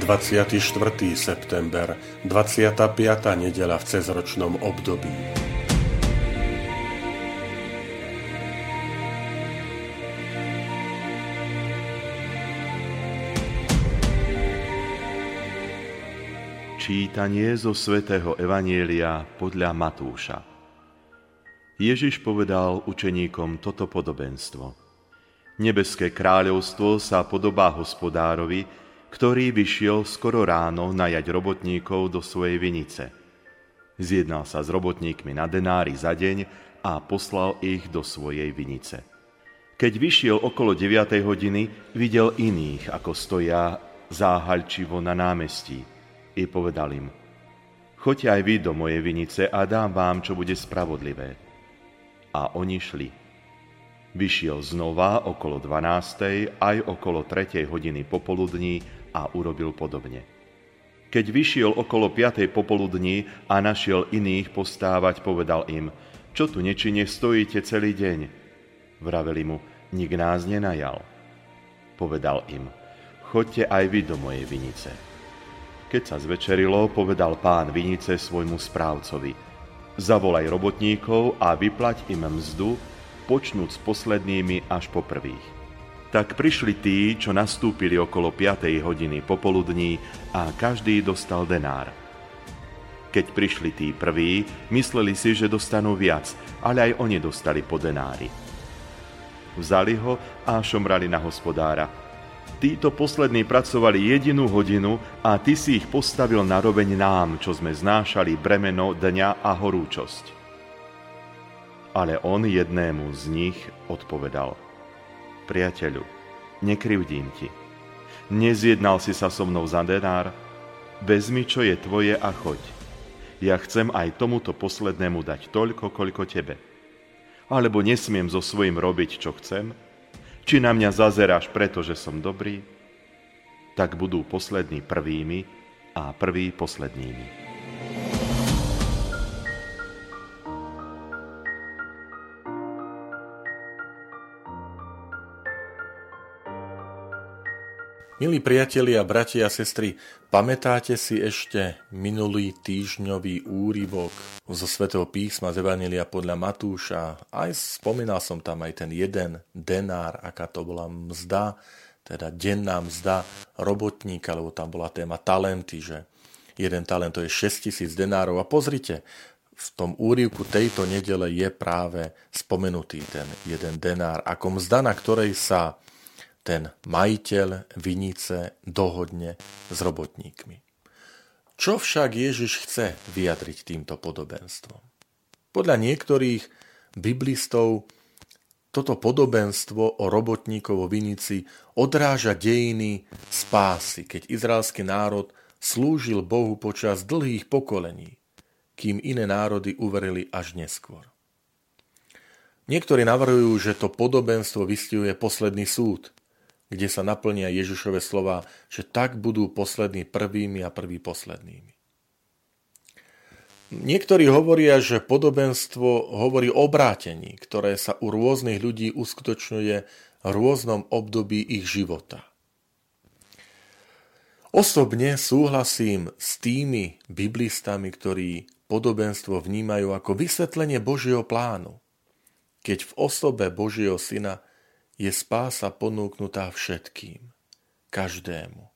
24. september, 25. nedela v cezročnom období. Čítanie zo svätého Evanielia podľa Matúša. Ježiš povedal učeníkom toto podobenstvo. Nebeské kráľovstvo sa podobá hospodárovi, ktorý vyšiel skoro ráno najať robotníkov do svojej vinice. Zjednal sa s robotníkmi na denári za deň a poslal ich do svojej vinice. Keď vyšiel okolo 9. hodiny, videl iných, ako stoja záhalčivo na námestí. I povedal im, choďte aj vy do mojej vinice a dám vám, čo bude spravodlivé. A oni šli. Vyšiel znova okolo 12. aj okolo 3. hodiny popoludní a urobil podobne. Keď vyšiel okolo 5. popoludní a našiel iných postávať, povedal im, čo tu nečine stojíte celý deň? Vraveli mu, nik nás nenajal. Povedal im, chodte aj vy do mojej vinice. Keď sa zvečerilo, povedal pán vinice svojmu správcovi, zavolaj robotníkov a vyplať im mzdu, počnúť s poslednými až po prvých tak prišli tí, čo nastúpili okolo 5. hodiny popoludní a každý dostal denár. Keď prišli tí prví, mysleli si, že dostanú viac, ale aj oni dostali po denári. Vzali ho a šomrali na hospodára. Títo poslední pracovali jedinú hodinu a ty si ich postavil na roveň nám, čo sme znášali bremeno dňa a horúčosť. Ale on jednému z nich odpovedal – priateľu, nekrivdím ti. Nezjednal si sa so mnou za denár, vezmi, čo je tvoje a choď. Ja chcem aj tomuto poslednému dať toľko, koľko tebe. Alebo nesmiem so svojím robiť, čo chcem? Či na mňa zazeráš, pretože som dobrý? Tak budú poslední prvými a prví poslednými. Milí priatelia, bratia a sestry, pamätáte si ešte minulý týždňový úryvok zo svätého písma z Evangelia podľa Matúša? Aj spomínal som tam aj ten jeden denár, aká to bola mzda, teda denná mzda robotníka, lebo tam bola téma talenty, že jeden talent to je 6 tisíc denárov. A pozrite, v tom úrivku tejto nedele je práve spomenutý ten jeden denár, ako mzda, na ktorej sa ten majiteľ vinice dohodne s robotníkmi. Čo však Ježiš chce vyjadriť týmto podobenstvom? Podľa niektorých biblistov toto podobenstvo o robotníkov vo vinici odráža dejiny spásy, keď izraelský národ slúžil Bohu počas dlhých pokolení, kým iné národy uverili až neskôr. Niektorí navrhujú, že to podobenstvo vystihuje posledný súd, kde sa naplnia Ježišove slova, že tak budú poslední prvými a prví poslednými. Niektorí hovoria, že podobenstvo hovorí o obrátení, ktoré sa u rôznych ľudí uskutočňuje v rôznom období ich života. Osobne súhlasím s tými biblistami, ktorí podobenstvo vnímajú ako vysvetlenie Božieho plánu, keď v osobe Božieho Syna je spása ponúknutá všetkým, každému,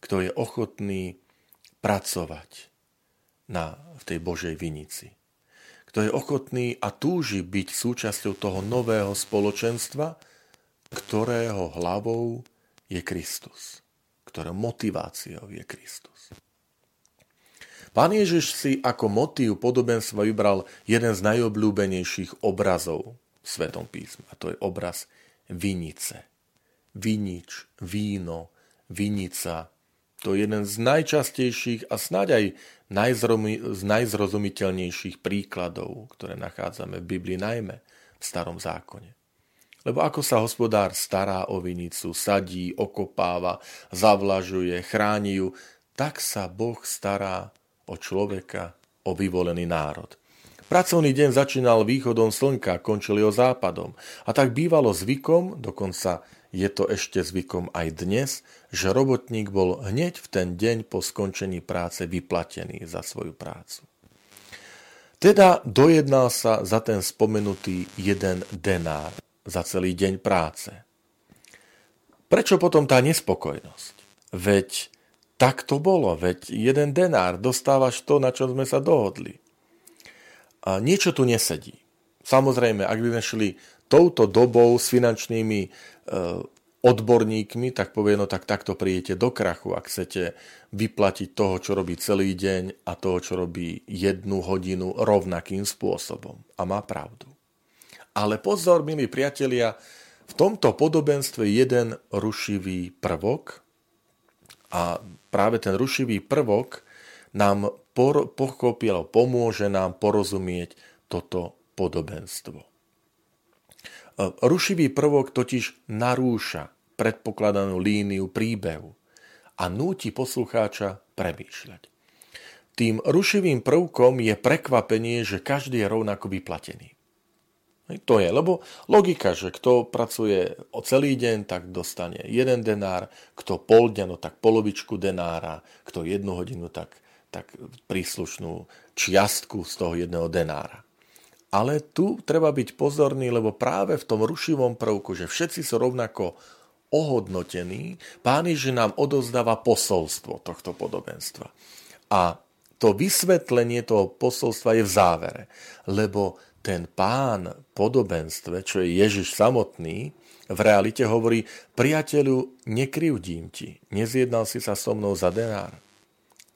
kto je ochotný pracovať na, v tej Božej vinici. Kto je ochotný a túži byť súčasťou toho nového spoločenstva, ktorého hlavou je Kristus, ktorého motiváciou je Kristus. Pán Ježiš si ako motív podobenstva vybral jeden z najobľúbenejších obrazov v Svetom písme, a to je obraz vinice. Vinič, víno, vinica, To je jeden z najčastejších a snáď aj z najzrozumiteľnejších príkladov, ktoré nachádzame v Biblii, najmä v Starom zákone. Lebo ako sa hospodár stará o vinicu, sadí, okopáva, zavlažuje, chráni ju, tak sa Boh stará o človeka, o vyvolený národ. Pracovný deň začínal východom slnka, končil jeho západom. A tak bývalo zvykom, dokonca je to ešte zvykom aj dnes, že robotník bol hneď v ten deň po skončení práce vyplatený za svoju prácu. Teda dojednal sa za ten spomenutý jeden denár za celý deň práce. Prečo potom tá nespokojnosť? Veď tak to bolo, veď jeden denár, dostávaš to, na čo sme sa dohodli. A niečo tu nesedí. Samozrejme, ak by sme šli touto dobou s finančnými e, odborníkmi, tak povie, no tak takto príjete do krachu, ak chcete vyplatiť toho, čo robí celý deň a toho, čo robí jednu hodinu rovnakým spôsobom. A má pravdu. Ale pozor, milí priatelia, v tomto podobenstve jeden rušivý prvok a práve ten rušivý prvok nám por- pochopil, pomôže nám porozumieť toto podobenstvo. E, rušivý prvok totiž narúša predpokladanú líniu príbehu a núti poslucháča premýšľať. Tým rušivým prvkom je prekvapenie, že každý je rovnako vyplatený. To je, lebo logika, že kto pracuje o celý deň, tak dostane jeden denár, kto pol dňa, no tak polovičku denára, kto jednu hodinu, tak, tak príslušnú čiastku z toho jedného denára. Ale tu treba byť pozorný, lebo práve v tom rušivom prvku, že všetci sú rovnako ohodnotení, pán Ježiš nám odozdáva posolstvo tohto podobenstva. A to vysvetlenie toho posolstva je v závere, lebo ten pán podobenstve, čo je Ježiš samotný, v realite hovorí, priateľu, nekrivdím ti, nezjednal si sa so mnou za denár.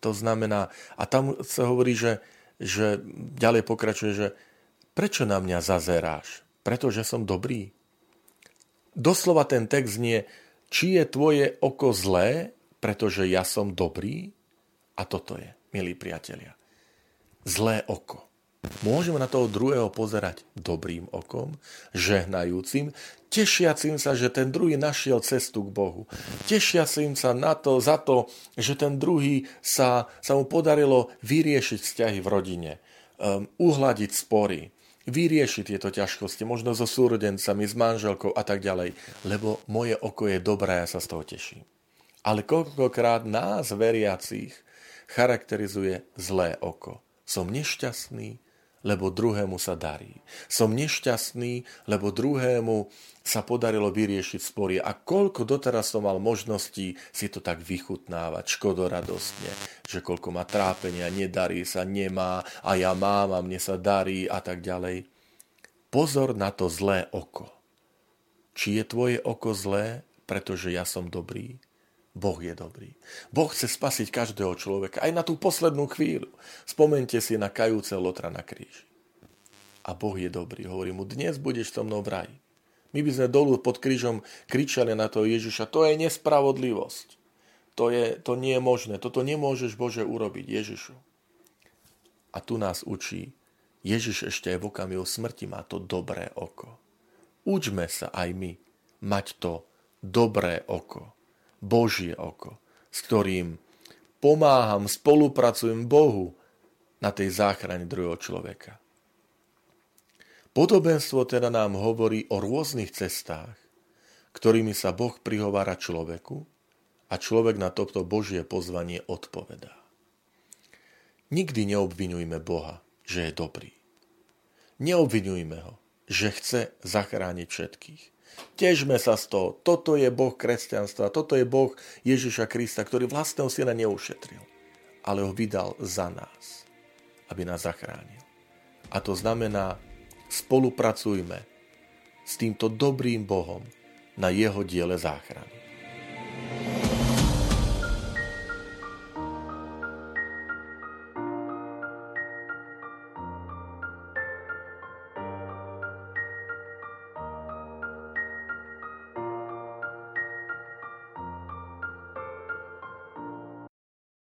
To znamená, a tam sa hovorí, že, že ďalej pokračuje, že prečo na mňa zazeráš? Pretože som dobrý. Doslova ten text nie, či je tvoje oko zlé, pretože ja som dobrý? A toto je, milí priatelia. Zlé oko. Môžeme na toho druhého pozerať dobrým okom, žehnajúcim, tešiacim sa, že ten druhý našiel cestu k Bohu. Tešiacim sa na to, za to, že ten druhý sa, sa mu podarilo vyriešiť vzťahy v rodine, um, uhladiť spory, vyriešiť tieto ťažkosti, možno so súrodencami, s manželkou a tak ďalej, lebo moje oko je dobré ja sa z toho teším. Ale koľkokrát nás, veriacich, charakterizuje zlé oko. Som nešťastný, lebo druhému sa darí. Som nešťastný, lebo druhému sa podarilo vyriešiť spory. A koľko doteraz som mal možností si to tak vychutnávať, škodoradostne, že koľko má trápenia, nedarí sa, nemá, a ja mám a mne sa darí a tak ďalej. Pozor na to zlé oko. Či je tvoje oko zlé, pretože ja som dobrý, Boh je dobrý. Boh chce spasiť každého človeka, aj na tú poslednú chvíľu. Spomente si na kajúce Lotra na kríži. A Boh je dobrý. Hovorí mu, dnes budeš so mnou v raji. My by sme dolu pod krížom kričali na to Ježiša, to je nespravodlivosť. To, je, to nie je možné. Toto nemôžeš, Bože, urobiť Ježišu. A tu nás učí, Ježiš ešte aj v okamihu smrti má to dobré oko. Učme sa aj my mať to dobré oko Božie oko, s ktorým pomáham, spolupracujem Bohu na tej záchrane druhého človeka. Podobenstvo teda nám hovorí o rôznych cestách, ktorými sa Boh prihovára človeku a človek na toto Božie pozvanie odpovedá. Nikdy neobvinujme Boha, že je dobrý. Neobvinujme ho, že chce zachrániť všetkých. Težme sa z toho. Toto je Boh kresťanstva. Toto je Boh Ježiša Krista, ktorý vlastného syna neušetril, ale ho vydal za nás, aby nás zachránil. A to znamená, spolupracujme s týmto dobrým Bohom na jeho diele záchrany.